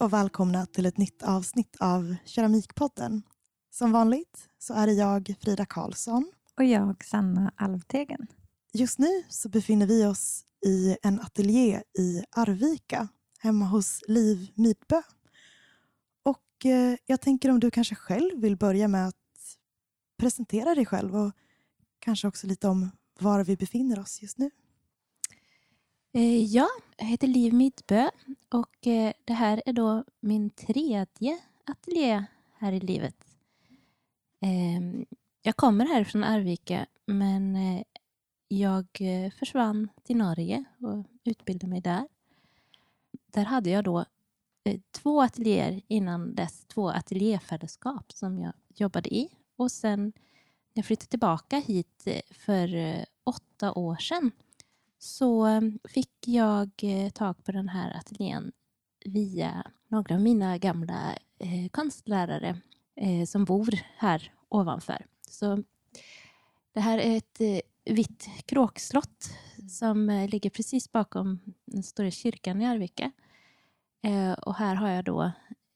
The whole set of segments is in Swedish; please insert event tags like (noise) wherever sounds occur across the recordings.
och välkomna till ett nytt avsnitt av Keramikpodden. Som vanligt så är det jag, Frida Karlsson. Och jag, Sanna Alvtegen. Just nu så befinner vi oss i en ateljé i Arvika, hemma hos Liv Midbö. Och eh, jag tänker om du kanske själv vill börja med att presentera dig själv och kanske också lite om var vi befinner oss just nu. Eh, ja, jag heter Liv Midbö och eh, det här är då min tredje ateljé här i livet. Ehm, jag kommer här från Arvika men eh, jag försvann till Norge och utbildade mig där. Där hade jag då två ateljéer innan dess, två ateljéfällskap som jag jobbade i. Och sen när jag flyttade tillbaka hit för åtta år sedan så fick jag eh, tag på den här ateljén via några av mina gamla eh, konstlärare eh, som bor här ovanför. Så det här är ett eh, vitt kråkslott som eh, ligger precis bakom den stora kyrkan i Arvika. Eh, och här har jag då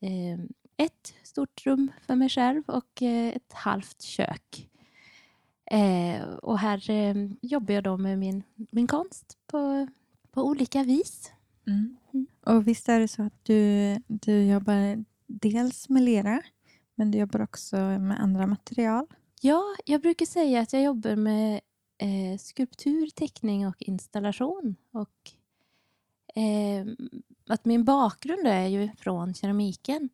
eh, ett stort rum för mig själv och eh, ett halvt kök Eh, och här eh, jobbar jag då med min, min konst på, på olika vis. Mm. Mm. Och visst är det så att du, du jobbar dels med lera, men du jobbar också med andra material? Ja, jag brukar säga att jag jobbar med eh, skulptur, teckning och installation. Och, eh, att min bakgrund är ju från keramiken.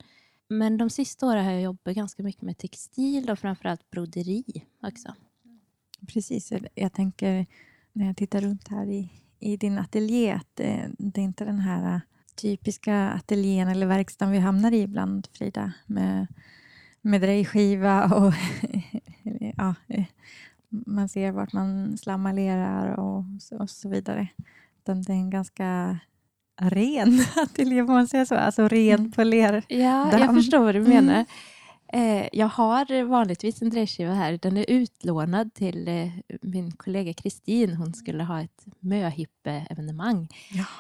Men de sista åren har jag jobbat ganska mycket med textil och framförallt broderi också. Precis, jag tänker när jag tittar runt här i, i din ateljé att det, det är inte den här typiska ateljén eller verkstaden vi hamnar i ibland, Frida, med, med drejskiva och (laughs) ja, man ser vart man slammalerar och, och så vidare. Utan det är en ganska ren (laughs) ateljé, får man säga så? Alltså ren mm. polerdamm. Ja, jag förstår vad du menar. Mm. Eh, jag har vanligtvis en drejskiva här. Den är utlånad till eh, min kollega Kristin. Hon skulle ha ett möhippe-evenemang.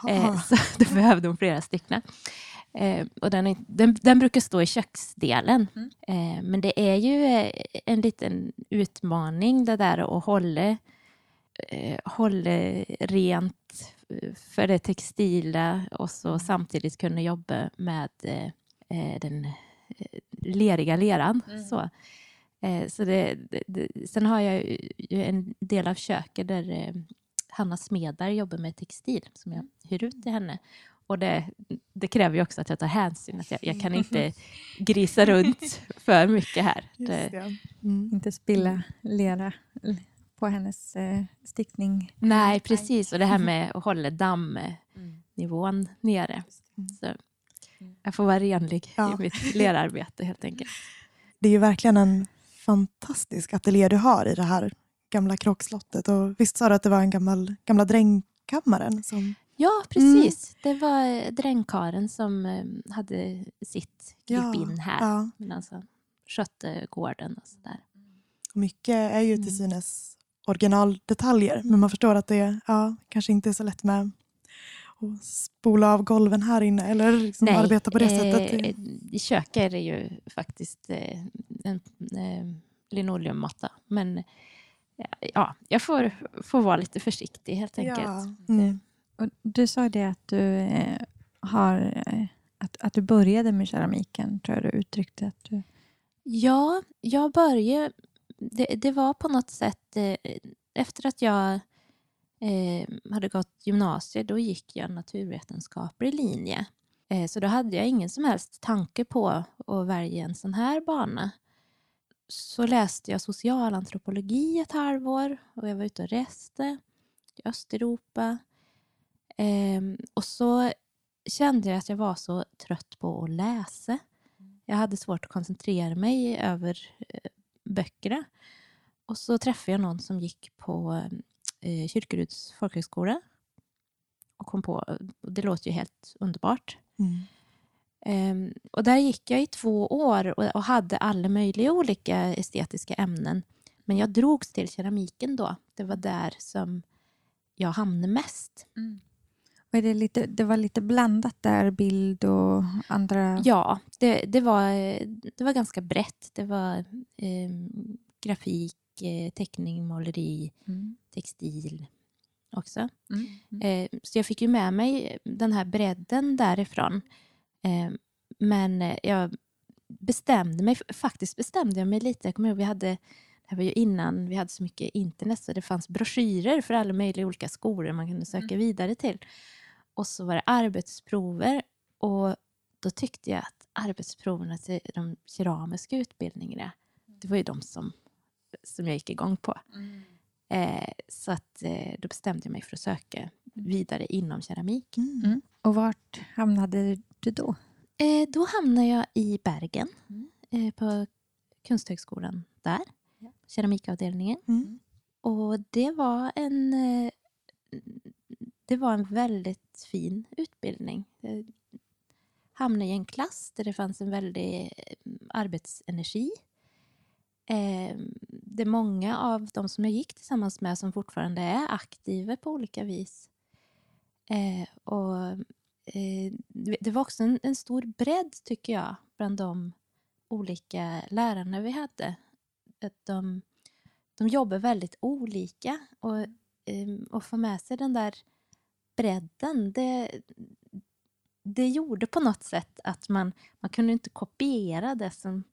Eh, så (laughs) då behövde hon flera stycken. och den, är, den, den, brukar stå i köksdelen. Mm. men det är ju en liten utmaning det där att hålla, hålla rent för det textila och så samtidigt kunna jobba med den leriga leran. Mm. Så. Eh, så det, det, sen har jag ju en del av köket där eh, Hanna Smedberg jobbar med textil som jag hyr ut till henne. Och det, det kräver ju också att jag tar hänsyn. Att jag, jag kan inte (laughs) grisa runt för mycket här. Det, mm. Inte spilla lera på hennes eh, stickning. Nej, precis. Och det här (laughs) med att hålla dammnivån nere. Så jag får vara renlig ja. i mitt lerarbete helt enkelt. Det är ju verkligen en fantastisk ateljé du har i det här gamla krockslottet. Och visst sa du att det var en gammal, gamla drängkammaren? Som... Ja, precis. Mm. Det var drängkaren som eh, hade sitt grip in här. Ja. Men alltså, skötte gården och sådär. Mycket är ju till mm. synes originaldetaljer, men man förstår att det ja, kanske inte är så lätt med och spola av golven här inne eller liksom Nej, arbeta på det eh, sättet? I köket är det ju faktiskt eh, en eh, linoleummatta. Men ja, jag får, får vara lite försiktig helt enkelt. Ja. Mm. Och du sa det att du, eh, har, eh, att, att du började med keramiken, tror jag du uttryckte. Att du... Ja, jag började... Det, det var på något sätt eh, efter att jag eh, hade gått gymnasiet, då gick jag naturvetenskaplig linje. Eh, så då hade jag ingen som helst tanke på att välja en sån här bana. Så läste jag socialantropologi ett halvår och jag var ute och reste i Östeuropa. Eh, och så kände jag att jag var så trött på att läsa. Jag hade svårt att koncentrera mig över eh, böckerna. Och så träffade jag någon som gick på eh, Kyrkeruds folkhögskola och kom på, det låter ju helt underbart. Mm. Um, och där gick jag i två år och, och, hade alla möjliga olika estetiska ämnen. Men jag drogs till keramiken då. Det var där som jag hamnade mest. Mm. Och det, lite, det var lite blandat där, bild och andra... Ja, det, det, var, det var ganska brett. Det var eh, grafik, teckning, måleri, Mm. textil också. Mm. Mm. Eh, så jag fick ju med mig den här bredden därifrån. Eh, men eh, jag bestämde mig, faktiskt bestämde jag mig lite. Jag kommer ihåg, vi hade, det här var ju innan vi hade så mycket internet så det fanns broschyrer för alla möjliga olika skolor man kunde söka vidare till. Och så var det arbetsprover och då tyckte jag att arbetsproverna till de keramiska utbildningarna, det var ju de som, som jag gick igång på. Eh, så att, eh, då bestämde jag mig för att söka vidare inom keramik. Mm. Mm. Och vart hamnade du då? Eh, då hamnade jag i Bergen Mm. eh, på Kunsthögskolan där, Ja. keramikavdelningen. Mm. Och det var en eh, det var en väldigt fin utbildning. Jag hamnade i en klass där det fanns en väldig eh, arbetsenergi. Eh, det är många av de som jag gick tillsammans med som fortfarande är aktiva på olika vis. Eh, och eh, det var också en, en stor bredd, tycker jag, bland de olika lärarna vi hade. Att de, de jobbar väldigt olika och, ehm, eh, få med sig den där bredden, det, det gjorde på något sätt att man, man kunde inte kopiera det som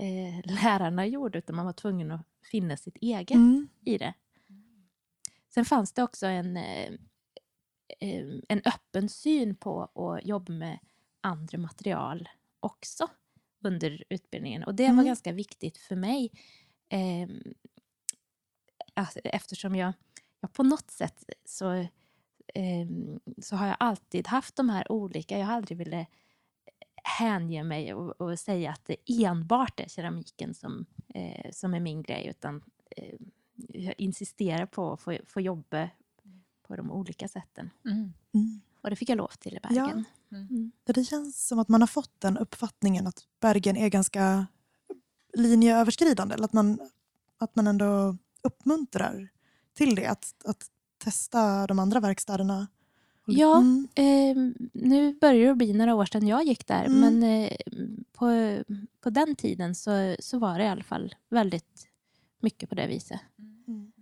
eh, (laughs) lärarna gjorde, utan man var tvungen att finna sitt eget Mm. i det. Sen fanns det också en, eh, eh, en öppen syn på att jobba med andra material också under utbildningen. Och det var Mm. ganska viktigt för mig eh, eftersom jag, jag på något sätt så, eh, så har jag alltid haft de här olika, jag har aldrig velat hänge mig och, och säga att det enbart är keramiken som, eh, som är min grej, utan eh, jag insisterar på att få, få jobba på de olika sätten. Mm. Mm. Och det fick jag lov till i Bergen. Mm. Ja, det känns som att man har fått den uppfattningen att Bergen är ganska linjeöverskridande. Eller att man, att man ändå uppmuntrar till det. Att, att testa de andra verkstäderna. Ja, Mm. eh, nu börjar det bli några år sedan jag gick där, Mm. men eh, på, på den tiden så, så var det i alla fall väldigt mycket på det viset. Mm.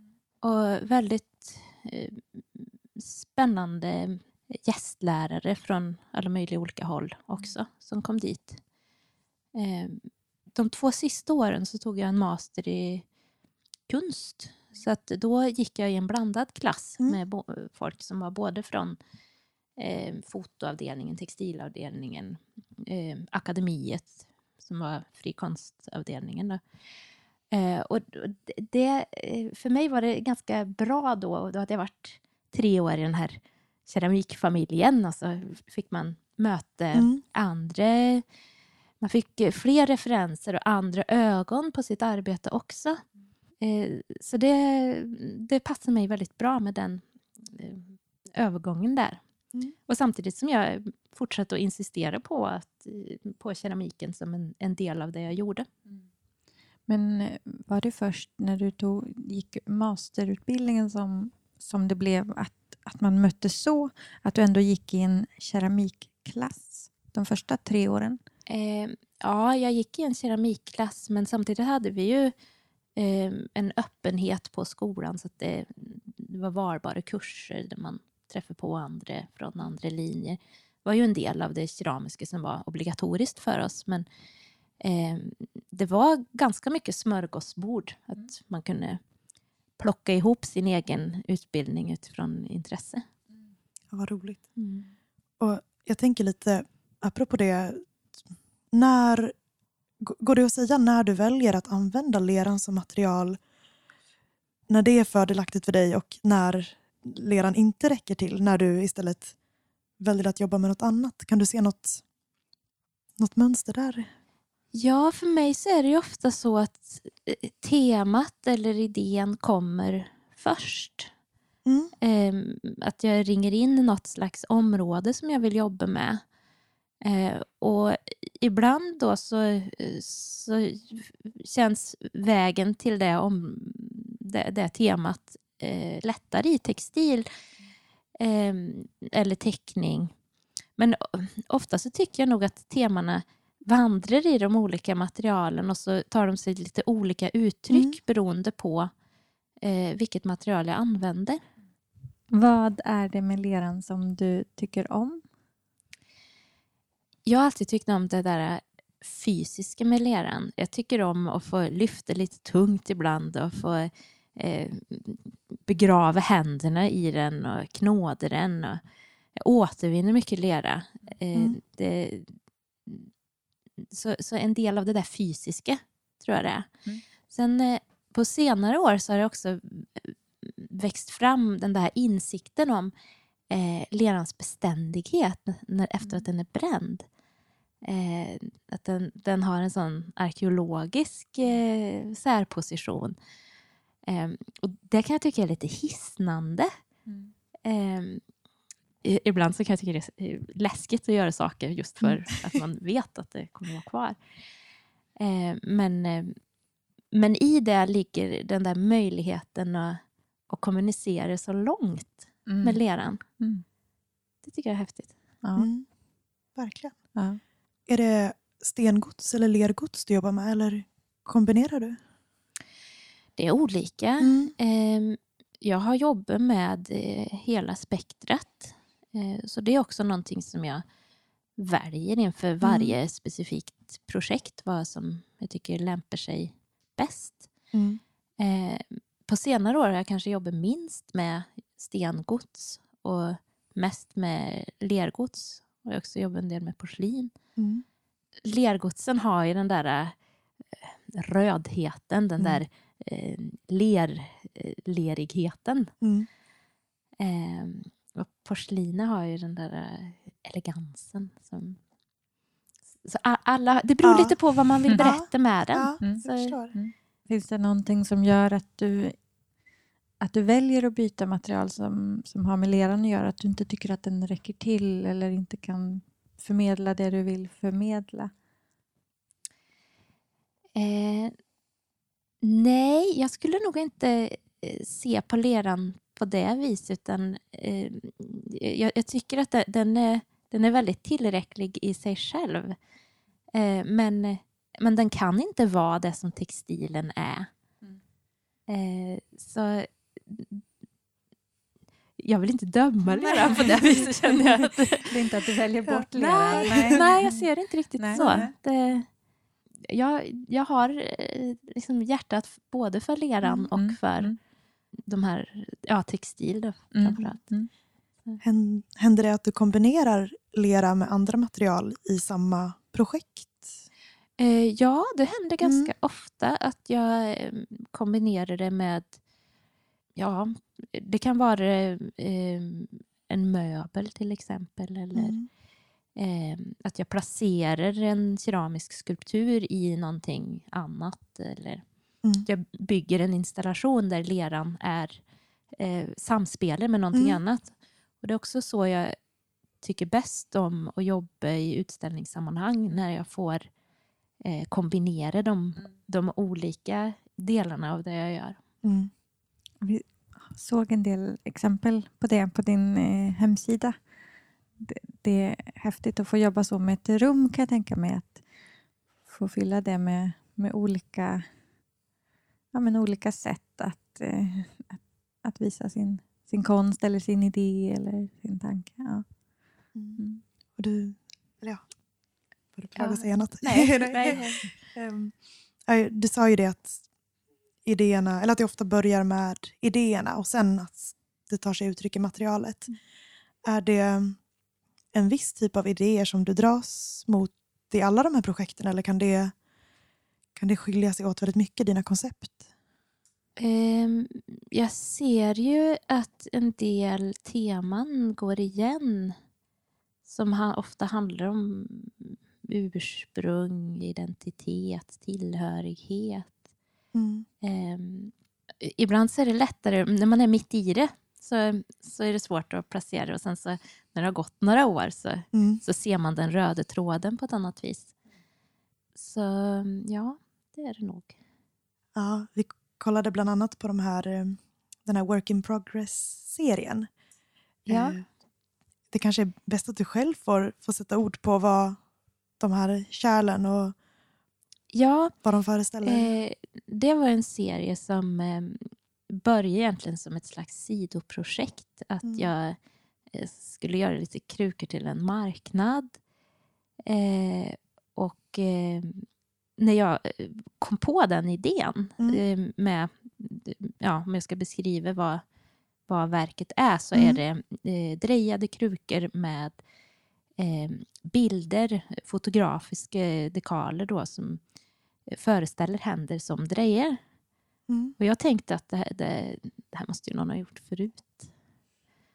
Och väldigt eh, spännande gästlärare från alla möjliga olika håll också som kom dit. Eh, de två sista åren så tog jag en master i kunst. Så att då gick jag i en blandad klass Mm. med folk som var både från eh, fotoavdelningen, textilavdelningen, eh, akademiet som var frikonstavdelningen. Då. Eh, och det, eh, för mig var det ganska bra då. Och då hade jag varit tre år i den här keramikfamiljen och så fick man möta Mm. andra... Man fick fler referenser och andra ögon på sitt arbete också. Eh, så det, det passar mig väldigt bra med den eh, övergången där. Mm. Och samtidigt som jag fortsatte att insistera på, att, eh, på keramiken som en, en del av det jag gjorde. Men eh, var det först när du tog, gick masterutbildningen som, som det blev att, att man möttes så? Att du ändå gick i en keramikklass de första tre åren? Eh, ja, jag gick i en keramikklass men samtidigt hade vi ju eh, en öppenhet på skolan så att det, det var valbara kurser där man träffade på andra från andra linjer. Det var ju en del av det keramiska som var obligatoriskt för oss men eh, det var ganska mycket smörgåsbord. Att man kunde plocka ihop sin egen utbildning utifrån intresse. Ja, vad roligt. Mm. Och jag tänker lite, apropå det, när, går det att säga när du väljer att använda leran som material, när det är fördelaktigt för dig och när leran inte räcker till, när du istället väljer att jobba med något annat? Kan du se något, något mönster där? Ja, för mig så är det ju ofta så att eh, temat eller idén kommer först. Mm. Ehm, att jag ringer in något slags område som jag vill jobba med. Eh, och ibland då så, så känns vägen till det, om, det, det temat eh, lättare i textil. eh, eller teckning. Men ofta så tycker jag nog att temana vandrar i de olika materialen och så tar de sig lite olika uttryck Mm. beroende på eh, vilket material jag använder. Vad är det med leran som du tycker om? Jag har alltid tyckt om det där fysiska med leran. Jag tycker om att få lyfta lite tungt ibland och få eh, begrava händerna i den och knåda den. Och jag återvinner mycket lera. Eh, Mm. det, så, så en del av det där fysiska tror jag det är. Mm. Sen eh, på senare år så har det också eh, växt fram den där insikten om eh, lerans beständighet när, efter att den är bränd. Eh, att den, den har en sån arkeologisk eh, särposition. Eh, och det kan jag tycka är lite hisnande. Eh, i- ibland så kan jag tycka det är läskigt att göra saker just för att man vet att det kommer vara kvar. Eh, men, eh, men i det ligger den där möjligheten att, att kommunicera så långt Mm. med leran. Mm. Det tycker jag är häftigt. Ja. Mm. Verkligen. Ja. Är det stengods eller lergods du jobbar med eller kombinerar du? Det är olika. Mm. Eh, jag har jobbat med eh, hela spektrat. Eh, så det är också någonting som jag väljer inför varje specifikt projekt. Vad som jag tycker lämpar sig bäst. Mm. Eh, på senare år har jag kanske jobbat minst med stengods och mest med lergods. Och jag har också jobbat en del med porslin. Mm. Lergodsen har ju den där eh, rödheten, den Mm. där eh, ler, eh, lerigheten. Mm. Eh, och porslinet har ju den där eh, elegansen. Som, så alla, det beror Ja. lite på vad man vill Ja. berätta med den. Ja, Mm. jag förstår. Mm. Finns det någonting som gör att du, att du väljer att byta material som, som har med leran att göra? Att du inte tycker att den räcker till eller inte kan förmedla det du vill förmedla? Eh, nej, jag skulle nog inte eh, se på leran på det viset. Utan, eh, jag, jag tycker att den är, den är väldigt tillräcklig i sig själv. Eh, men, men den kan inte vara det som textilen är. Eh, så jag vill inte döma leran på det viset känner jag. Att, (laughs) Det är inte att du väljer Ja. bort leran? nej, nej, jag ser det inte riktigt Nej. så. Nej. Det, jag, jag har eh, liksom hjärtat både för leran och Mm, för mm, de här ja, textil då, mm, framförallt. mm. Hän- Händer det att du kombinerar lera med andra material i samma projekt? Eh, ja, det händer ganska Mm. ofta att jag eh, kombinerar det med Ja, det kan vara eh, en möbel till exempel eller Mm. eh, att jag placerar en keramisk skulptur i någonting annat. Eller Mm. jag bygger en installation där leran är eh, samspelar med någonting Mm. annat. Och Det är också så jag tycker bäst om att jobba i utställningssammanhang när jag får eh, kombinera de, de olika delarna av det jag gör. Mm. Vi såg en del exempel på det på din eh, hemsida. Det, det är häftigt att få jobba så med ett rum kan jag tänka mig. Att få fylla det med, med olika, ja, men olika sätt att, eh, att, att visa sin, sin konst eller sin idé eller sin tanke. Ja. Mm. Och du, eller ja, får du plagga Ja. säga något? (laughs) nej. Ehm, ja, du sa ju det att idéerna, eller att det ofta börjar med idéerna och sen att det tar sig uttryck i materialet. Är det en viss typ av idéer som du dras mot i alla de här projekten eller kan det, kan det skilja sig åt väldigt mycket, dina koncept? Ehm, jag ser ju att en del teman går igen som ofta handlar om ursprung, identitet, tillhörighet. Mm. Ehm, ibland så är det lättare, när man är mitt i det så, så är det svårt att placera det och sen så när det har gått några år så, Mm. så ser man den röda tråden på ett annat vis. Så ja, det är det nog. Ja, vi kollade bland annat på de här, eh, den här Work in Progress-serien Ja. Eh, Det kanske är bäst att du själv får, får sätta ord på vad de här kärlen och Ja, vad de föreställer. eh, det var en serie som eh, började egentligen som ett slags sidoprojekt. Att Mm. jag eh, skulle göra lite krukor till en marknad. Eh, och eh, när jag eh, kom på den idén Mm. eh, med, ja, om jag ska beskriva vad, vad verket är, så Mm. är det drejade krukor med bilder, fotografiska dekaler då, som föreställer händer som drejer. Mm. Och jag tänkte att det här, det, det här måste ju någon ha gjort förut.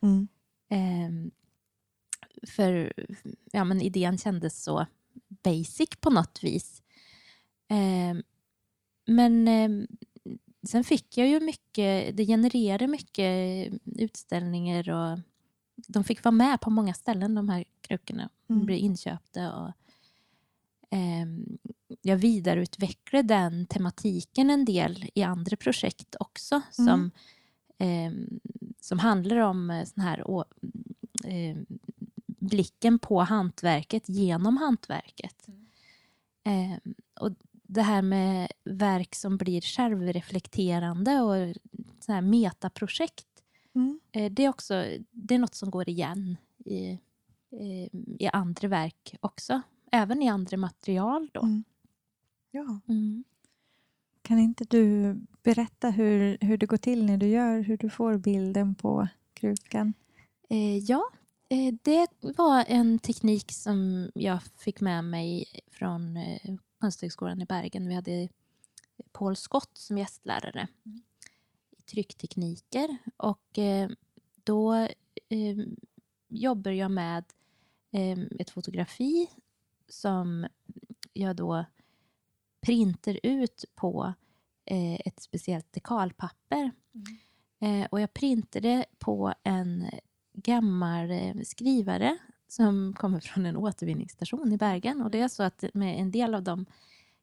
Mm. Ehm, för ja, men idén kändes så basic på något vis. Ehm, men ehm, sen fick jag ju mycket, det genererade mycket utställningar och de fick vara med på många ställen de här krukorna. De Mm. blev inköpta och jag vidareutvecklade den tematiken en del i andra projekt också som, Mm. ehm, som handlar om eh, sån här ehm, blicken på hantverket genom hantverket. Ehm, och det här med verk som blir självreflekterande och så här metaprojekt Mm. Eh, Det är också det är något som går igen i, i andra verk också. Även i andra material. Då. Mm. Ja. Kan inte du berätta hur, hur det går till när du gör, hur du får bilden på krukan? Eh, ja, eh, det var en teknik som jag fick med mig från eh, Konsthögskolan i Bergen. Vi hade Paul Scott som gästlärare i trycktekniker. Och eh, då eh, jobbar jag med eh, ett fotografi som jag då printer ut på eh, ett speciellt dekalpapper. Eh, och jag printade på en gammal eh, skrivare som kommer från en återvinningsstation i Bergen. Och det är så att med en del av de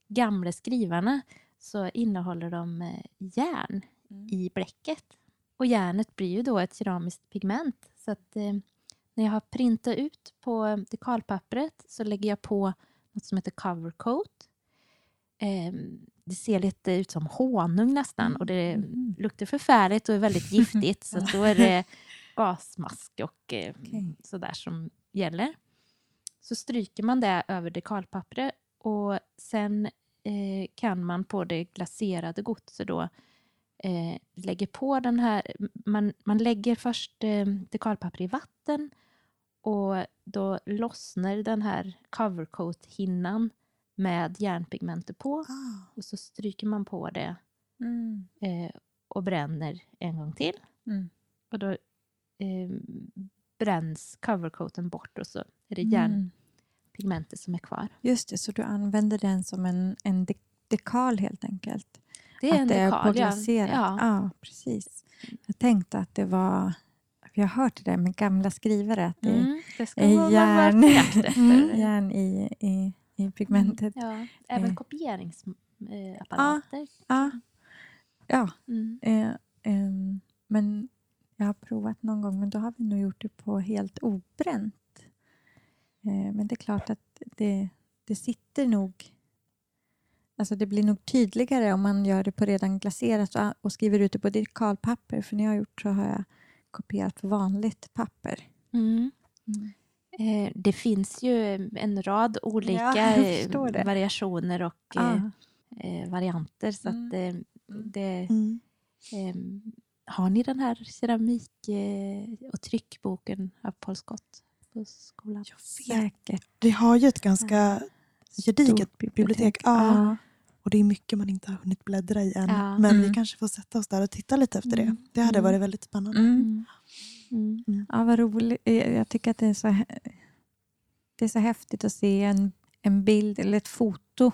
gamla skrivarna så innehåller de eh, järn i bläcket. Och järnet blir ju då ett keramiskt pigment. Så att eh, när jag har printat ut på dekalpappret så lägger jag på något som heter cover coat. Eh, det ser lite ut som honung nästan och det Mm. luktar förfärligt och är väldigt (laughs) giftigt. så då är det gasmask och eh, sådär som gäller. Så stryker man det över dekalpappret och sen eh, kan man på det glaserade godset då eh, lägga på den här, man, man lägger först eh, dekalpapper i vatten och då lossnar den här covercoat-hinnan med järnpigmentet på Ah. och så stryker man på det Mm. eh, och bränner en gång till. Mm. Och då eh, bränns covercoaten bort och så är det Mm. järnpigmentet som är kvar. Just det, så du använder den som en, en de- dekal helt enkelt? Det är att en det är dekal, påglaserat? ja. ja, precis. Jag tänkte att det var... Jag har hört det där med gamla skrivare, att det Mm, det ska är järn. (laughs) Mm, järn i, i, i pigmentet. Ja, även Eh. kopieringsapparater. Ja, ja eh, ehm, men jag har provat någon gång, men då har vi nog gjort det på helt obränt. Eh, men det är klart att det, det sitter nog... Alltså det blir nog tydligare om man gör det på redan glaserat och, och skriver ut det på dekalpapper. För när jag har gjort så har jag kopierat på vanligt papper. Mm. Eh, det finns ju en rad olika jag eh, det. variationer och Ja. eh, varianter. Så Mm. att, eh, det, Mm. Ehm, har ni den här keramik och tryckboken av Paul Scott på skolan? Säkert. Vi har ju ett ganska gediget Stort bibliotek. Ja. Och det är mycket man inte har hunnit bläddra i än. Ja. Men vi Mm. kanske får sätta oss där och titta lite efter det. Mm. Det hade Mm. varit väldigt spännande. Mm. Mm. Mm. Ja, vad roligt. Jag tycker att det är så, det är så häftigt att se en, en bild eller ett foto,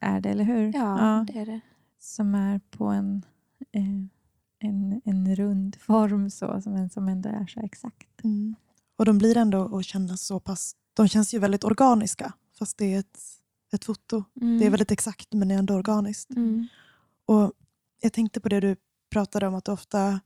är det, eller hur? Ja, det är det. Som är på en, eh, en, en rund form så, som, en, som ändå är så exakt. Mm. Och de blir ändå att kännas så pass... De känns ju väldigt organiska. Fast det är ett, ett foto. Mm. Det är väldigt exakt men det är ändå organiskt. Mm. Och jag tänkte på det du pratade om att du ofta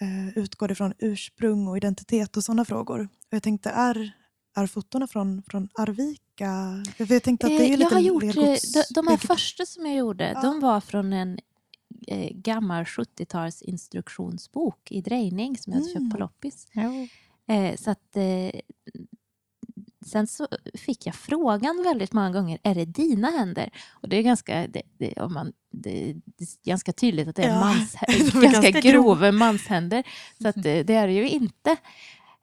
eh, utgår ifrån ursprung och identitet och sådana frågor. Och jag tänkte, är, är fotona från, från Arvika? För jag tänkte att det är ju Eh, lite jag har gjort, eh, de, de här första som jag gjorde, Ja. de var från en eh, gammal 70-tals instruktionsbok i drejning som jag hade Mm. köpt på loppis. Ja. Eh, så att, eh, sen så fick jag frågan väldigt många gånger, är det dina händer? Och det är ganska, det, det, om man, det, det är ganska tydligt att det är Ja, mans, (laughs) de är ganska, ganska grova. manshänder. Så att, eh, det är det ju inte.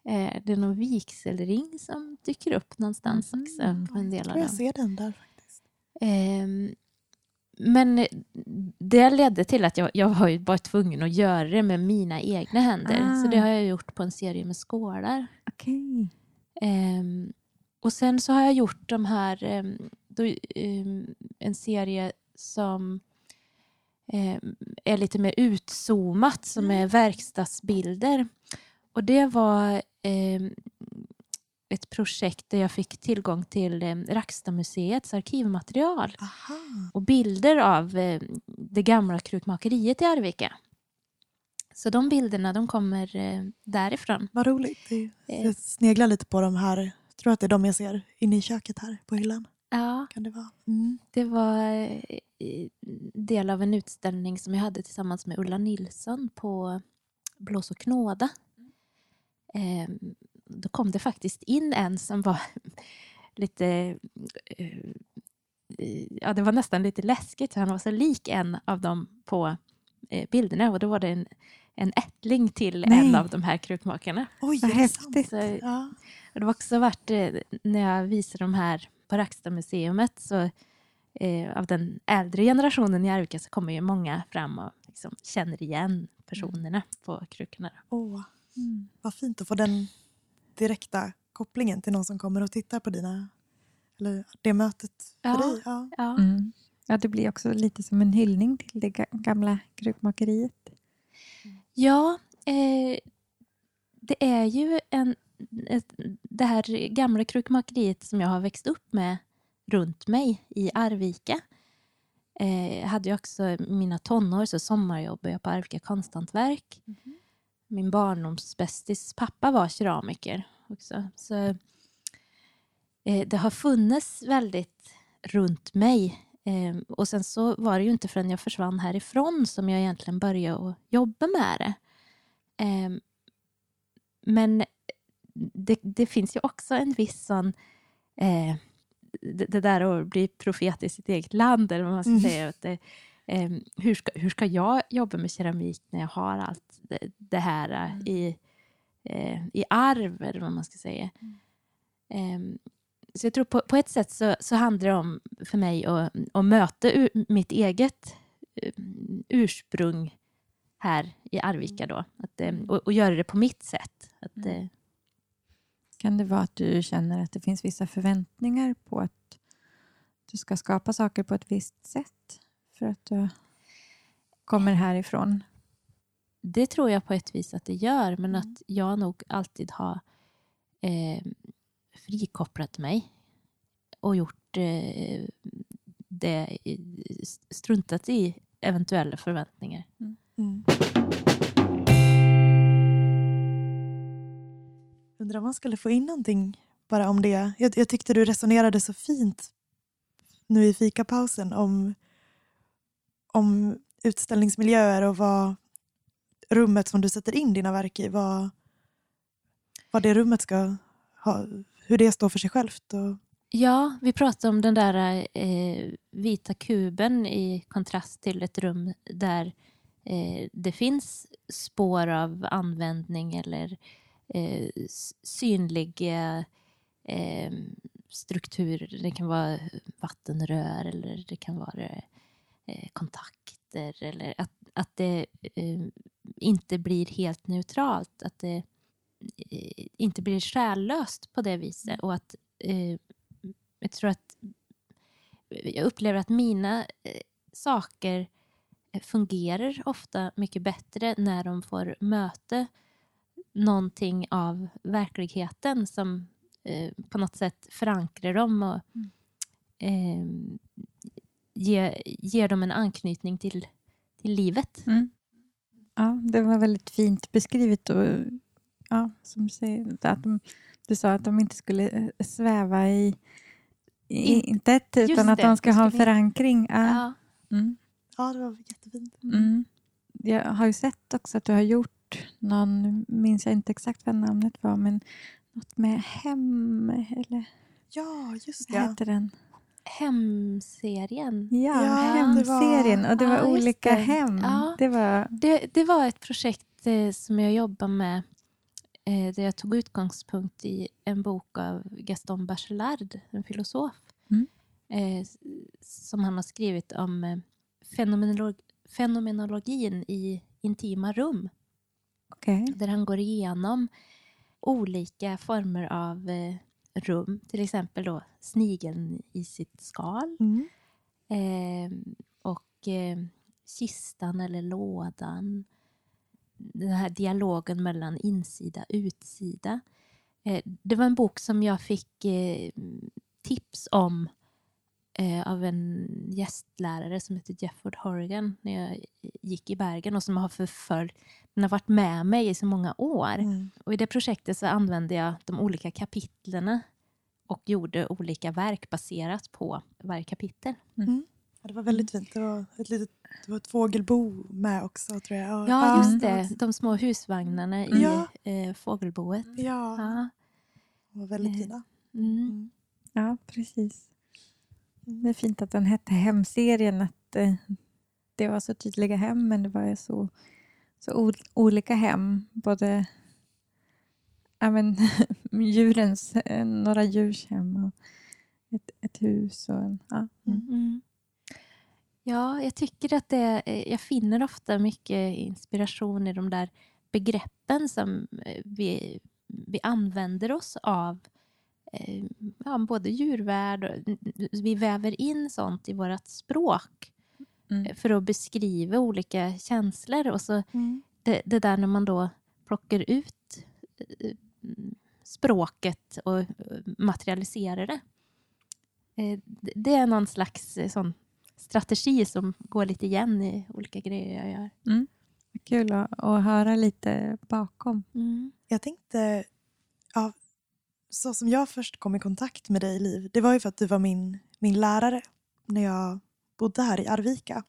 Eh, det är någon vigselring som dyker upp någonstans Mhm. också på en del av jag ser den där faktiskt. Ehm, men det ledde till att jag, jag var ju bara tvungen att göra det med mina egna händer. Så det Ah. har jag gjort på en serie med skålar. Okej. Ehm, och sen så har jag gjort de här, då, en serie som är lite mer utzoomat, som är verkstadsbilder. Och det var ett projekt där jag fick tillgång till eh, Rackstadmuseets arkivmaterial Aha. och bilder av eh, det gamla krukmakeriet i Arvika. Så de bilderna de kommer eh, därifrån. Vad roligt. Eh. jag sneglar lite på de här. Tror att det är de jag ser inne i köket här på hyllan. Ja, Kan det vara? Mm. det var eh, del av en utställning som jag hade tillsammans med Ulla Nilsson på Blås och knåda. Eh, då kom det faktiskt in en som var (laughs) lite... eh, ja, det var nästan lite läskigt. för Han var så lik en av dem på eh, bilderna. Och då var det en, en ättling till en Nej. av de här krukmakarna. Vad Oj, sant? häftigt. Så, Ja. Det var också varit eh, när jag visade de här på Rackstadmuseumet så eh, av den äldre generationen i Arvika så kommer ju många fram och liksom känner igen personerna på krukorna. Åh, Mm. vad fint att få den direkta kopplingen till någon som kommer och tittar på dina, eller det mötet för Ja. dig. Ja. Ja. Mm. Ja, det blir också lite som en hyllning till det ga- gamla krukmakeriet. Ja, eh, det är ju en, det här gamla krukmakeriet som jag har växt upp med runt mig i Arvika. Eh, jag hade ju också mina tonår så sommarjobbade jag på Arvika konsthantverk. Min barndomsbästis pappa var keramiker också. Så, eh, det har funnits väldigt runt mig. Eh, och sen så var det ju inte förrän jag försvann härifrån som jag egentligen började att jobba med det. Eh, men det, det finns ju också en viss sån eh, det, det där att bli profet i sitt eget land, eller vad man ska Mm. säga. Att det, eh, hur, ska, hur ska jag jobba med keramik när jag har allt det, det här eh, i, eh, i arv, eller vad man ska säga. Eh, så jag tror på, på ett sätt så, så handlar det om för mig att, att möta ur, mitt eget eh, ursprung här i Arvika då. Att, eh, och, och göra det på mitt sätt. Att, Mm. eh, Kan det vara att du känner att det finns vissa förväntningar på att du ska skapa saker på ett visst sätt för att du kommer härifrån? Det tror jag på ett vis att det gör, men Mm. att jag nog alltid har eh, frikopplat mig och gjort eh, det, struntat i eventuella förväntningar. Mm. Undrar om man skulle få in någonting bara om det. Jag, jag tyckte du resonerade så fint nu i fikapausen om, om utställningsmiljöer och vad rummet som du sätter in dina verk i, vad, vad det rummet ska ha, hur det står för sig självt. Och, Ja, vi pratade om den där eh, vita kuben i kontrast till ett rum där eh, det finns spår av användning eller eh, s- synliga eh, strukturer. Det kan vara vattenrör eller det kan vara eh, kontakter. Eller att, att det eh, inte blir helt neutralt. Att det eh, inte blir själlöst på det viset. Och att eh, jag tror att jag upplever att mina eh, saker eh, fungerar ofta mycket bättre när de får möta någonting av verkligheten som eh, på något sätt förankrar dem och eh, ger, ger dem en anknytning till, till livet. Mm. Ja, det var väldigt fint beskrivet. Och, ja, som du, säger, att de, du sa att de inte skulle eh, sväva i, i In- intet utan det, att de ska ha en förankring. Ja. Ja. Mm. Ja, det var jättefint. Mm. Jag har ju sett också att du har gjort någon, nu minns jag inte exakt vad namnet var, men något med hem, eller Ja, just vad det. heter den? Hemserien. Ja, Ja, hemserien. Och det var Ja, olika det. hem. Ja. Det var... Det, det var ett projekt eh, som jag jobbade med eh, där jag tog utgångspunkt i en bok av Gaston Bachelard, en filosof. Mm. Eh, som han har skrivit om eh, fenomenolog, fenomenologin i intima rum. Okej. Där han går igenom olika former av eh, rum. Till exempel då snigeln i sitt skal. Mm. Eh, och eh, kistan eller lådan. Den här dialogen mellan insida och utsida. Eh, det var en bok som jag fick eh, tips om eh, av en gästlärare som heter Jefford Horgan när jag gick i Bergen och som har förföljt, den har varit med mig i så många år. Mm. Och I det projektet så använde jag de olika kapitlerna och gjorde olika verk baserat på varje kapitel. Ja, det var väldigt fint. Det var ett, litet, det var ett fågelbo med också tror jag. Och- Ja, just det. De små husvagnarna i Ja. eh, fågelboet. Ja, Ja. de var väldigt Eh. fina. Mm. Mm. Ja, precis. Mm. Det är fint att den hette Hemserien. Att eh, det var så tydliga hem, men det var ju så, så ol- olika hem. Både ja, men, (laughs) djurens, eh, några djurs hem och ett, ett hus. Och en, ja. mm. Mm. mm. Ja, jag tycker att det, eh, jag finner ofta mycket inspiration i de där begreppen som eh, vi, vi använder oss av. Ja, både djurvärld och vi väver in sånt i vårt språk Mm. eh, för att beskriva olika känslor. Och så Mm. det, det där när man då plockar ut eh, språket och eh, materialiserar det. Det- är någon slags sån strategi som går lite igen i olika grejer jag gör. Vad Kul att, att höra lite bakom. Jag tänkte, ja, så som jag först kom i kontakt med dig Liv, det var ju för att du var min, min lärare när jag bodde här i Arvika.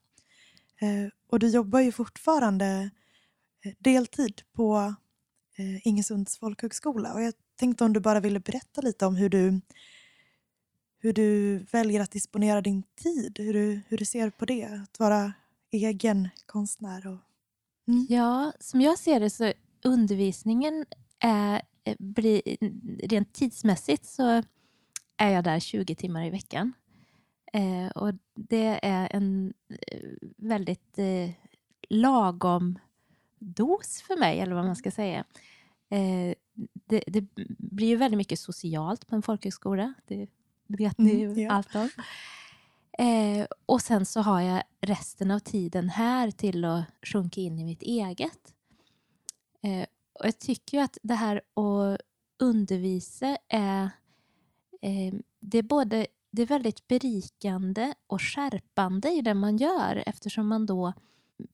Eh, och du jobbar ju fortfarande eh, deltid på eh, Ingesunds folkhögskola. Och jag tänkte om du bara ville berätta lite om hur du, hur du väljer att disponera din tid, hur du, hur du ser på det, att vara egen konstnär. Och, mm. Ja, som jag ser det så undervisningen är, eh, rent tidsmässigt så är jag där 20 timmar i veckan. Eh, och det är en eh, väldigt eh, lagom dos för mig, eller vad man ska säga. Eh, det, det blir ju väldigt mycket socialt på en folkhögskola. Det vet ni ju Mm, ja. allt om. Eh, och sen så har jag resten av tiden här till att sjunka in i mitt eget. Eh, och jag tycker ju att det här att undervisa är, eh, det är både det är väldigt berikande och skärpande i det man gör eftersom man då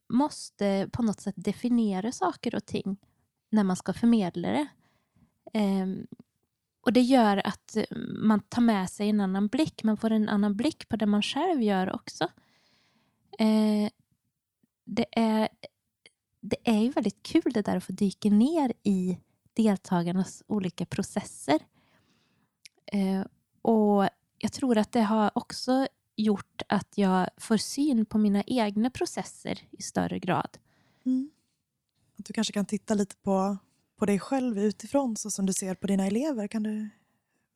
måste på något sätt definiera saker och ting när man ska förmedla det. Um, och det gör att eh, man tar med sig en annan blick. Man får en annan blick på det man själv gör också. Eh, det, är, det är ju väldigt kul det där att få dyka ner i deltagarnas olika processer. Eh, och jag tror att det har också gjort att jag får syn på mina egna processer i större grad. Mm. Att du kanske kan titta lite på, på dig själv utifrån så som du ser på dina elever. Kan du?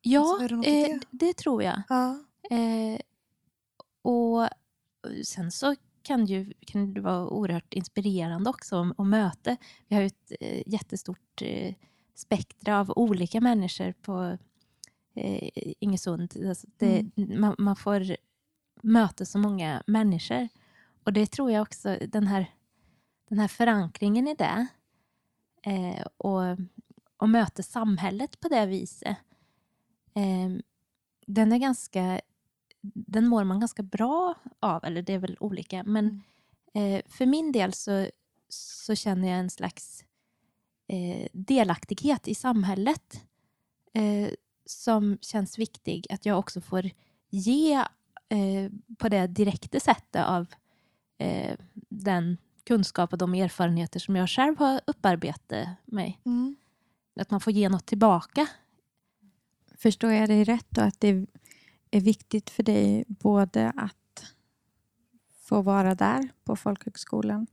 Ja, det eh, det? tror jag. Ja. Eh, och sen så kan, ju, kan det vara oerhört inspirerande också att, att möta. Vi har ju ett eh, jättestort eh, spektra av olika människor på eh, Ingesund. Alltså det, man, man får möta så många människor. Och det tror jag också, den här, den här förankringen i det eh, och, och möta samhället på det viset. Eh, den är ganska den mår man ganska bra av, eller det är väl olika. Men Mm. eh, för min del så så känner jag en slags eh, delaktighet i samhället eh, som känns viktig att jag också får ge eh, på det direkta sättet av eh, den kunskap och de erfarenheter som jag själv har upparbetat mig. Mm. Att man får ge något tillbaka. Förstår jag dig rätt då att det är viktigt för dig både att få vara där på folkhögskolan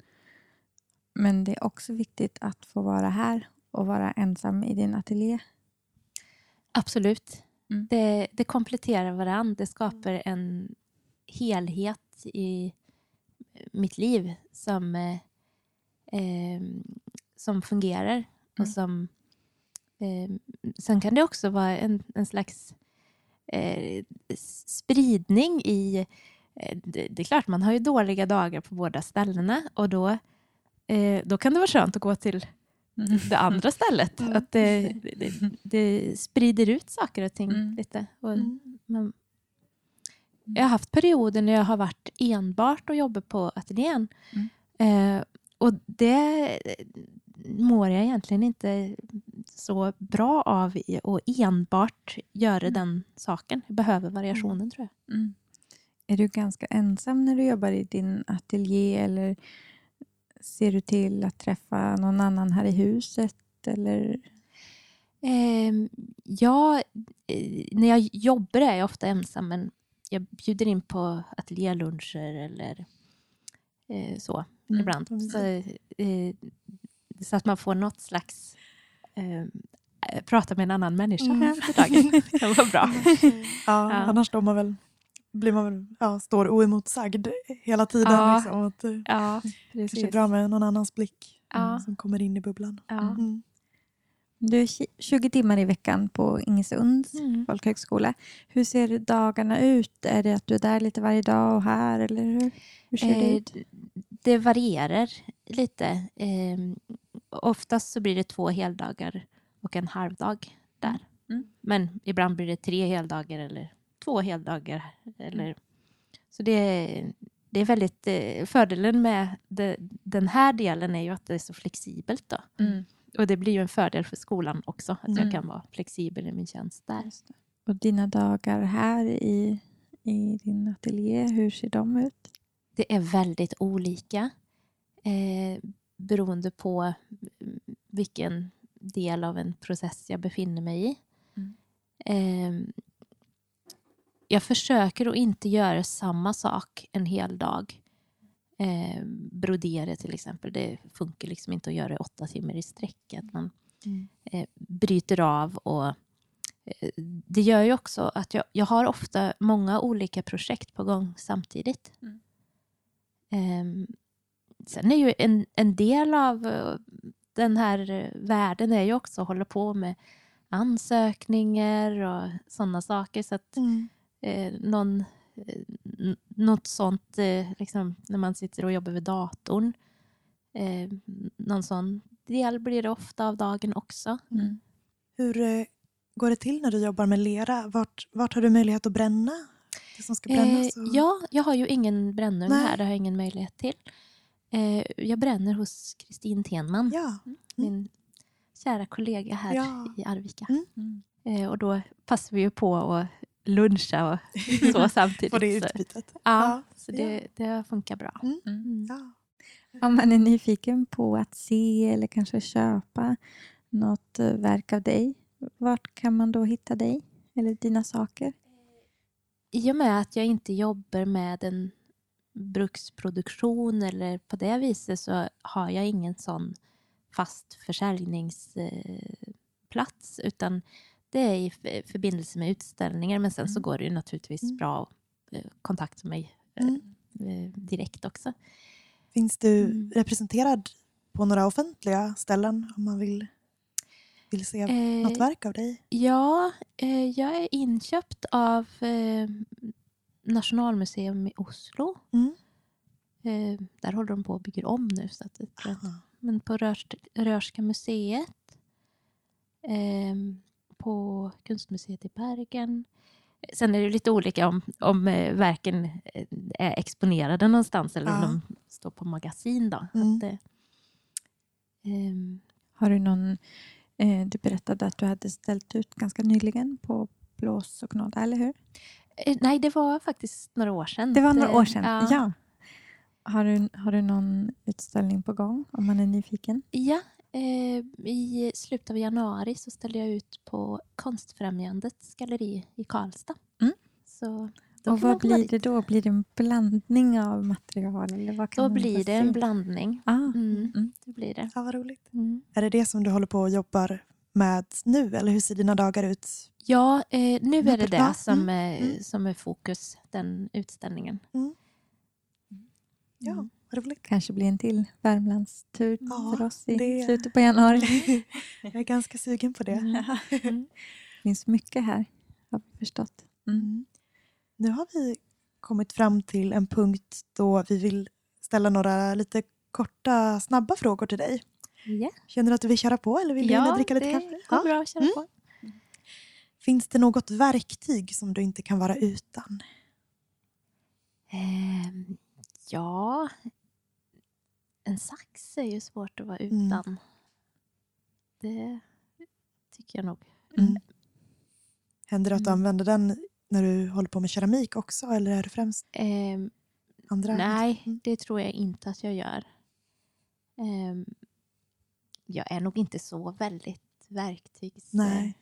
men det är också viktigt att få vara här och vara ensam i din ateljé. Absolut. Mm. Det, det kompletterar varandra. Det skapar en helhet i mitt liv som, eh, eh, som fungerar. Och Mm. som, eh, sen kan det också vara en, en slags eh, spridning i... Eh, det, det är klart, man har ju dåliga dagar på båda ställena och då, eh, då kan det vara skönt att gå till det andra stället. Mm. Att det, det, det sprider ut saker och ting Mm. lite. Och Mm. man, jag har haft perioder när jag har varit enbart och jobbat på ateljén. Eh, och det mår jag egentligen inte så bra av att enbart göra den saken. Jag behöver variationen tror jag. Mm. Är du ganska ensam när du jobbar i din ateljé eller ser du till att träffa någon annan här i huset? Eller? Eh, ja, när jag jobbar är jag ofta ensam men jag bjuder in på ateljéluncher eller eh, så Mm. ibland. Så, eh, så att man får något slags eh, eh, prata med en annan människa Mm. för dagen. (laughs) Det kan vara bra. Ja, Ja. Annars står man väl, blir man ja, står oemotsagd hela tiden. Ja. Liksom, att det Ja, kanske är bra med någon annans blick Ja. mm, som kommer in i bubblan. ja. Mm. Du är tj- 20 timmar i veckan på Ingesunds Mm. folkhögskola. Hur ser dagarna ut? Är det att du är där lite varje dag och här? Eller hur, hur ser det Eh, ut? det varierar lite. Eh, oftast så blir det två heldagar och en halvdag där. Mm. Men ibland blir det tre heldagar eller två heldagar. Eller, Så det, är- det är väldigt... Eh, fördelen med det, den här delen är ju att det är så flexibelt. Då. Mm. Och det blir ju en fördel för skolan också, att Mm. jag kan vara flexibel i min tjänst där. Och dina dagar här i, i din ateljé, hur ser de ut? Det är väldigt olika eh, beroende på mm, vilken del av en process jag befinner mig i. Mm. Eh, jag försöker att inte göra samma sak en hel dag. Eh, brodera till exempel, det funkar liksom inte att göra det åtta timmar i sträck. Att man Mm. eh, bryter av och eh, det gör ju också att jag, jag har ofta många olika projekt på gång samtidigt. Mm. Ehm, sen är ju en, en del av eh, den här eh, världen är ju också att hålla på med ansökningar och sådana saker. Så att Mm. Eh, någon, eh, något sånt, eh, liksom, när man sitter och jobbar vid datorn, eh, någon sån del blir det ofta av dagen också. Mm. Hur eh, går det till när du jobbar med lera? Vart, vart har du möjlighet att bränna? Det som ska brännas? Eh, och- ja, jag har ju ingen brännugn här, det har jag ingen möjlighet till. Eh, jag bränner hos Kristin Tenman, ja. min kära kollega här Ja. i Arvika. Mm. Mm. Eh, och då passar vi ju på att luncha och (laughs) så samtidigt. Får det så, utbytet? ja, så ja. det, det funkar bra. Mm. Mm. Ja. Om man är nyfiken på att se eller kanske köpa något eh, verk av dig, vart kan man då hitta dig eller dina saker? I och med att jag inte jobbar med en bruksproduktion eller på det viset så har jag ingen sån fast försäljningsplats utan det är i förbindelse med utställningar men sen så Mm. går det ju naturligtvis Mm. bra att eh, kontakta mig eh, Mm. eh, direkt också. Finns du Mm. representerad på några offentliga ställen om man vill, vill se något Eh, verk av dig? Ja, eh, jag är inköpt av eh, Nationalmuseum i Oslo. Mm. Eh, där håller de på och bygger om nu. Så att men på Rörs, Rörska museet. På Kunstmuseet i Bergen. Sen är det lite olika om, om eh, verken eh, är exponerade någonstans eller om Ja. de står på magasin. Då. Mm. Att, eh, Ehm, Har du någon... Eh, du berättade att du hade ställt ut ganska nyligen på blås och knåda, eller hur? eh, nej, det var faktiskt några år sedan. Det var några år Eh, sedan. Ja. Ja. Har, du, har du någon utställning på gång om man är nyfiken? Ja, eh, i slutet av januari så ställde jag ut på Konstfrämjandets galleri i Karlstad. Mm. Så då och vad blir dit. det då? Blir det en blandning av material? Eller vad kan Då blir det en blandning. Ah, Mm, Mm. det blir det. Ja, vad roligt. Mm. Är det det som du håller på och jobbar med nu? Eller hur ser dina dagar ut? Ja, eh, nu är det det som, mm, mm. som är fokus, den utställningen. Ja, Mm. Roligt. kanske blir en till Värmlandstur Ja, för oss i det- slutet på januari. (laughs) Jag är ganska sugen på det. Mm. (laughs) Mm. Det finns mycket här, har vi förstått. Mm. Mm. Nu har vi kommit fram till en punkt då vi vill ställa några lite korta, snabba frågor till dig. Ja, Känner du att du vill köra på eller vill du ja dricka lite det kaffe? går Ja. bra att köra Mm. på. Finns det något verktyg som du inte kan vara utan? Ehm, ja, en sax är ju svårt att vara Mm. utan. Det tycker jag nog. Mm. Händer det att du Mm. använder den när du håller på med keramik också eller är det främst Ehm, andra? nej, Mm. det tror jag inte att jag gör. Ehm, jag är nog inte så väldigt verktygs... Nej,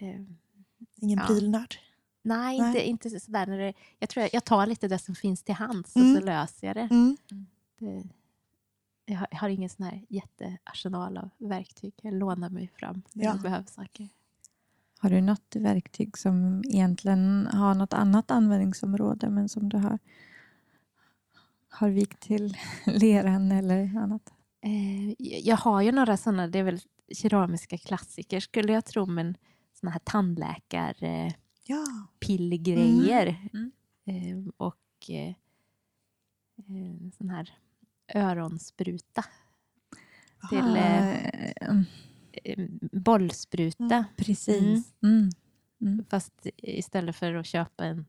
ehm, ingen Ja. pilnörd. nej, Nej. inte, inte sådär. När det, jag tror jag, jag tar lite det som finns till hands Mm. och så löser jag det. Mm. det jag, har, jag har ingen sån här jättearsenal av verktyg. Jag lånar mig fram när Ja. jag behöver saker. Har du något verktyg som egentligen har något annat användningsområde men som du har, har vikt till (laughs) leran eller annat? Eh, jag har ju några sådana, det är väl keramiska klassiker skulle jag tro, men såna här tandläkarpillgrejer. Ja, Mm. Eh, och eh, sån här öronspruta. Till, Ah, eh, mm, Eh, bollspruta. Mm. precis. Mm. Mm. Fast istället för att köpa en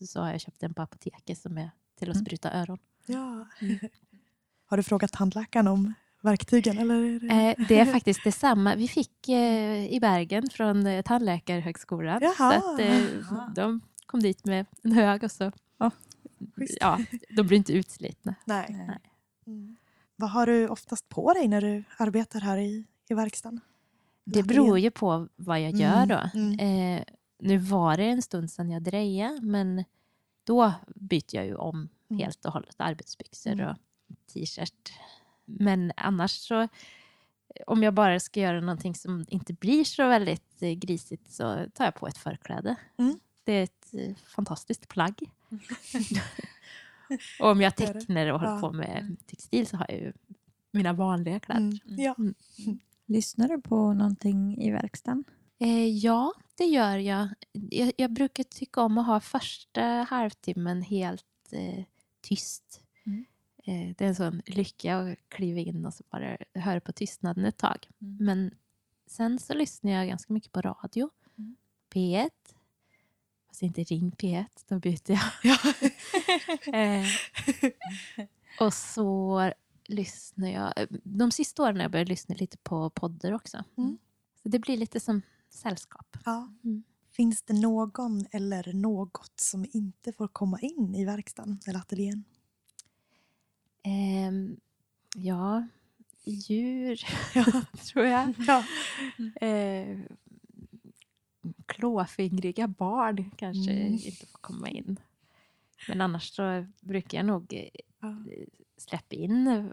så har jag köpt en på apoteket som är till att Mm. spruta öron. ja. Mm. (laughs) Har du frågat tandläkaren om verktygen? Eller? är det- Eh, det är (laughs) faktiskt detsamma. Vi fick eh, i Bergen från Tandläkarhögskolan. Jaha. Så att, de kom dit med en hög och så... Ja. Schysst. Ja, de blir inte utslitna. Nej. Nej. Mm. Vad har du oftast på dig när du arbetar här i, i verkstaden? Det beror ju på vad jag gör Mm, då. mm. Eh, nu var det en stund sedan jag drejade, men då byter jag ju om Mm. helt och hållet arbetsbyxor Mm. och t-shirt. Men annars så, om jag bara ska göra någonting som inte blir så väldigt eh, grisigt så tar jag på ett förkläde. Mm. Det fantastiskt plagg. (laughs) och om jag tecknar och håller Ja. på med textil så har jag ju mina vanliga kläder. Mm. Ja. Mm. Lyssnar du på någonting i verkstaden? Eh, ja, det gör jag. jag. Jag brukar tycka om att ha första halvtimmen helt eh, tyst. Mm. Eh, det är en sån lycka att kliva in och så bara höra på tystnaden ett tag. Mm. Men sen så lyssnar jag ganska mycket på radio. Mm. P1. Fast inte ring P1, då byter jag. (laughs) Ja. (laughs) Eh, och så lyssnar jag. De sista åren jag börjat lyssna lite på poddar också. Mm. Så det blir lite som sällskap. Ja. Mm. Finns det någon eller något som inte får komma in i verkstaden eller ateljén? Ehm, ja, djur (laughs) Ja. tror jag. Ja. Eh, klåfingriga barn kanske Mm. inte får komma in. Men annars så brukar jag nog eh, Ja. släppa in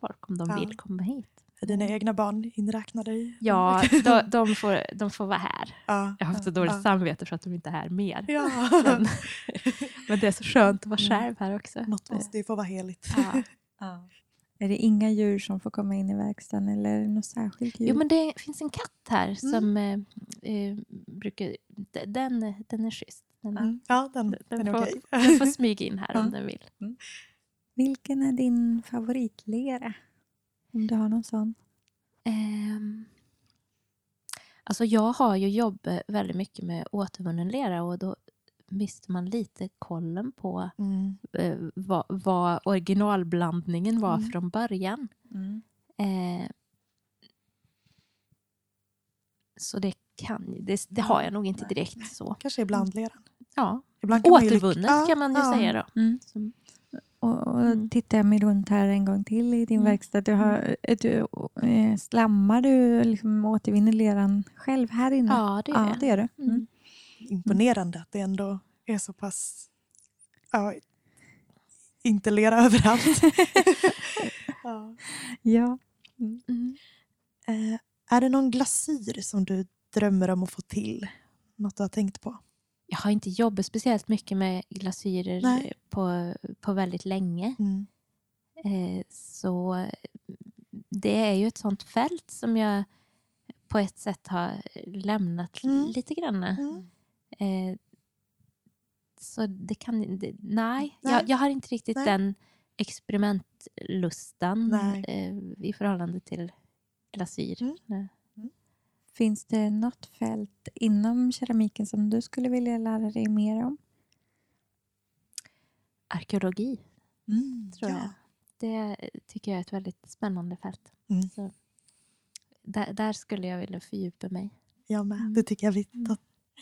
folk om de Ja. vill komma hit. Är dina egna barn inräknade i? Ja, de, de, får, de får vara här. ja. Jag har haft så dåligt Ja. samvete för att de inte är här mer. Ja. Men, (laughs) (laughs) men det är så skönt att vara Mm. själv här också. Något måste ju få vara heligt. Ja. (laughs) Är det inga djur som får komma in i verkstaden eller är det något särskilt djur? Jo, men det finns en katt här Mm. som eh, eh, brukar... Den, den är schysst. Den, Mm. Ja, den, den, den är får, okej. (laughs) den får smyga in här om Ja. den vill. Vilken är din favoritlera? Om du har någon sån. Ehm, alltså jag har ju jobbat väldigt mycket med återvunnen lera och då miste man lite kollen på Mm. eh, vad, vad originalblandningen var Mm. från början. Mm. Eh, så det kan det, det har jag nog inte direkt så. Kanske är blandleran. Ja. Ibland kan man Återvunnet Ja, kan man ju ja. säga då. Mm. Och, och Mm. tittar jag mig runt här en gång till i din Mm. verkstad. Du har, du, eh, slammar du liksom återvinner leran själv här inne? ja, det är ja det. det gör du. Mm. Imponerande att det ändå är så pass... Ja, inte lera överallt. (laughs) ja. Ja. Mm. eh, är det någon glasyr som du drömmer om att få till? Något du har tänkt på? Jag har inte jobbat speciellt mycket med glasyrer Nej. på, på väldigt länge. Mm. Eh, så det är ju ett sånt fält som jag på ett sätt har lämnat Mm. lite grann. Mm. Eh, så det kan... Det, nej, Nej. Jag, jag har inte riktigt Nej. den experimentlustan Nej. eh, i förhållande till glasyr. Mm. Nej. Finns det något fält inom keramiken som du skulle vilja lära dig mer om? Arkeologi, Mm. tror ja. jag. Det tycker jag är ett väldigt spännande fält. Mm. Så, där, där skulle jag vilja fördjupa mig. Jag med. Mm. Det tycker jag vi tar,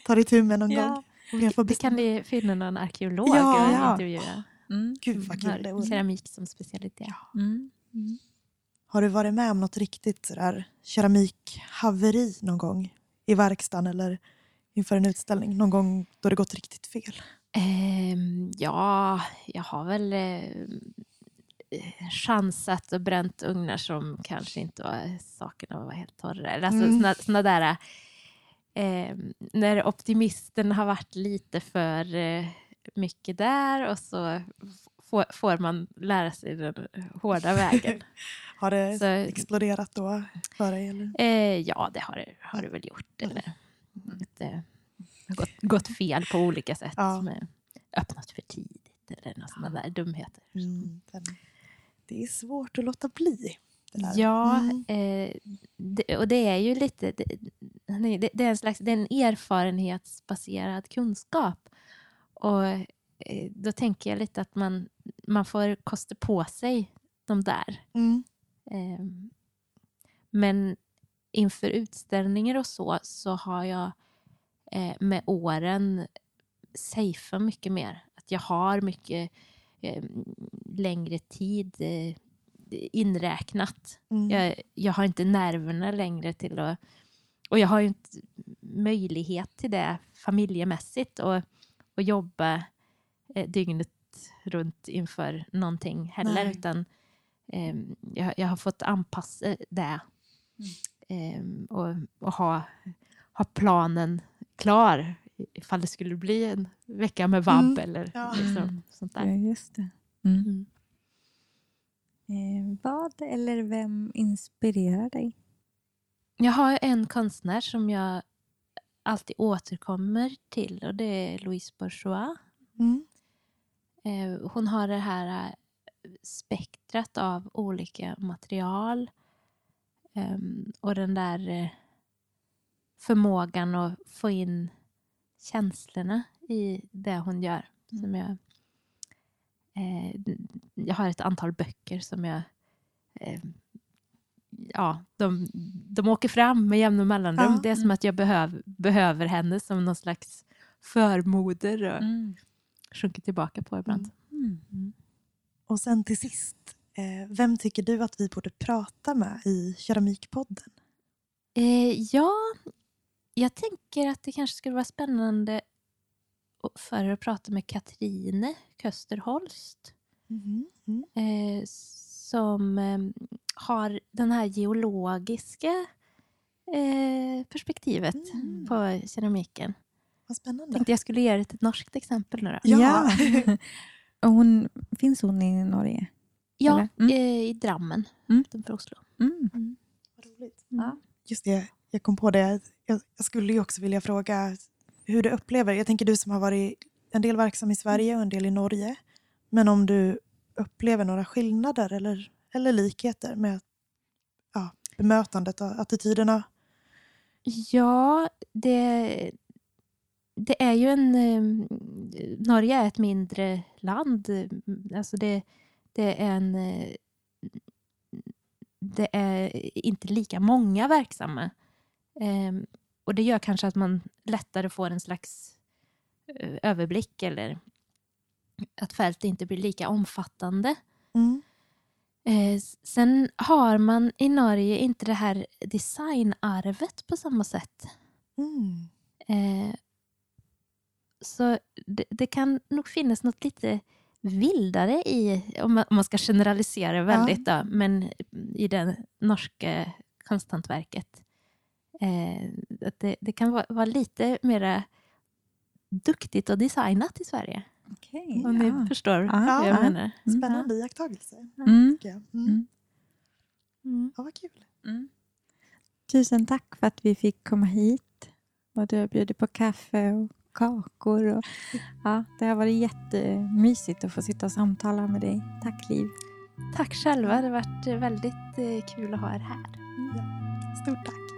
tar itu med någon Ja. gång. Om jag får Det kan vi finna någon arkeolog Ja, och ja. intervjua. Mm. Gud vad kul det vore. keramik som specialitet. Mm. Har du varit med om något riktigt sådär keramikhaveri någon gång? I verkstaden eller inför en utställning? Någon gång då det gått riktigt fel? Ehm, ja, jag har väl eh, chansat och bränt ugnar som kanske inte var sakerna var helt torra. Alltså Mm. såna, såna där... Eh, när optimisten har varit lite för eh, mycket där och så får, man lära sig den hårda vägen. (laughs) Har det Så- exploderat då för dig? Eller? Eh, ja, det har det, har det väl gjort. Eller, att det har gått, gått fel på olika sätt. Ja. Öppnat för tidigt eller några sådana där dumheter. Mm. Den- Det är svårt att låta bli. Ja, Mm. eh, det, och det är ju lite... Det, det, det är en slags det är en erfarenhetsbaserad kunskap. Och eh, då tänker jag lite att man, man får kosta på sig de där. Mm. Ehm, Men inför utställningar och så, så har jag eh, med åren safeat mycket mer. Att jag har mycket eh, längre tid eh, inräknat. Mm. Jag, jag har inte nerverna längre till att... Och jag har ju inte möjlighet till det familjemässigt och, och jobba eh, dygnet runt inför någonting heller. Nej. Utan eh, jag, jag har fått anpassa det eh, och, och ha, ha planen klar ifall det skulle bli en vecka med vabb Mm. eller Ja. liksom, sånt Ja, där. just det. Mm. Mm. Eh, vad eller vem inspirerar dig? Jag har en konstnär som jag alltid återkommer till och det är Louise Bourgeois. Mm. Eh, Hon har det här eh, spektrat av olika material ehm, och den där eh, förmågan att få in känslorna i det hon gör. Som jag, eh, jag har ett antal böcker som jag ja, de, de åker fram med jämna mellanrum. Ja. Det är som att jag behöv, behöver henne som någon slags förmoder och Mm. sjunker tillbaka på ibland. Mm. Och sen till sist, eh, vem tycker du att vi borde prata med i Keramikpodden? Eh, ja, jag tänker att det kanske skulle vara spännande för att prata med Katrine Kösterholst Mm. Mm. eh, som eh, har den här geologiska eh, perspektivet Mm. på keramiken. Vad spännande. Tänkte jag skulle ge er ett norskt exempel nu då. Ja. (laughs) Och hon, finns hon i Norge? Ja? Mm. eh, i Drammen Mm. utanför Oslo. Mm. Vad roligt. Ja. Just det, jag kom på det. Jag, jag skulle ju också vilja fråga hur du upplever, jag tänker du som har varit en del verksam i Sverige och en del i Norge, men om du upplever några skillnader eller, eller likheter med ja, bemötandet och attityderna? Ja, det, det är ju en... Ehm, Norge är ett mindre land. Alltså det, det är en... Eh, det är inte lika många verksamma. Ehm, och det gör kanske att man lättare får en slags eh, överblick eller att fältet inte blir lika omfattande. Mm. Eh, sen har man i Norge inte det här designarvet på samma sätt. Mm. Eh, så det, det kan nog finnas något lite vildare i, om man, om man ska generalisera väldigt, då, men i det norska konsthantverket. Eh, det, det kan vara, vara lite mera duktigt och designat i Sverige. Okej. Om ja. ni förstår Ja, vad jag ja. menar. Spännande iakttagelse. Mm. jag. Mm. Mm. Mm. Ja, vad kul. Mm. Tusen tack för att vi fick komma hit. Och du har bjudit på kaffe och kakor. Och, (laughs) ja, det har varit jättemysigt att få sitta och samtala med dig. Tack Liv. Tack själva, det har varit väldigt eh, kul att ha er här. Stort tack.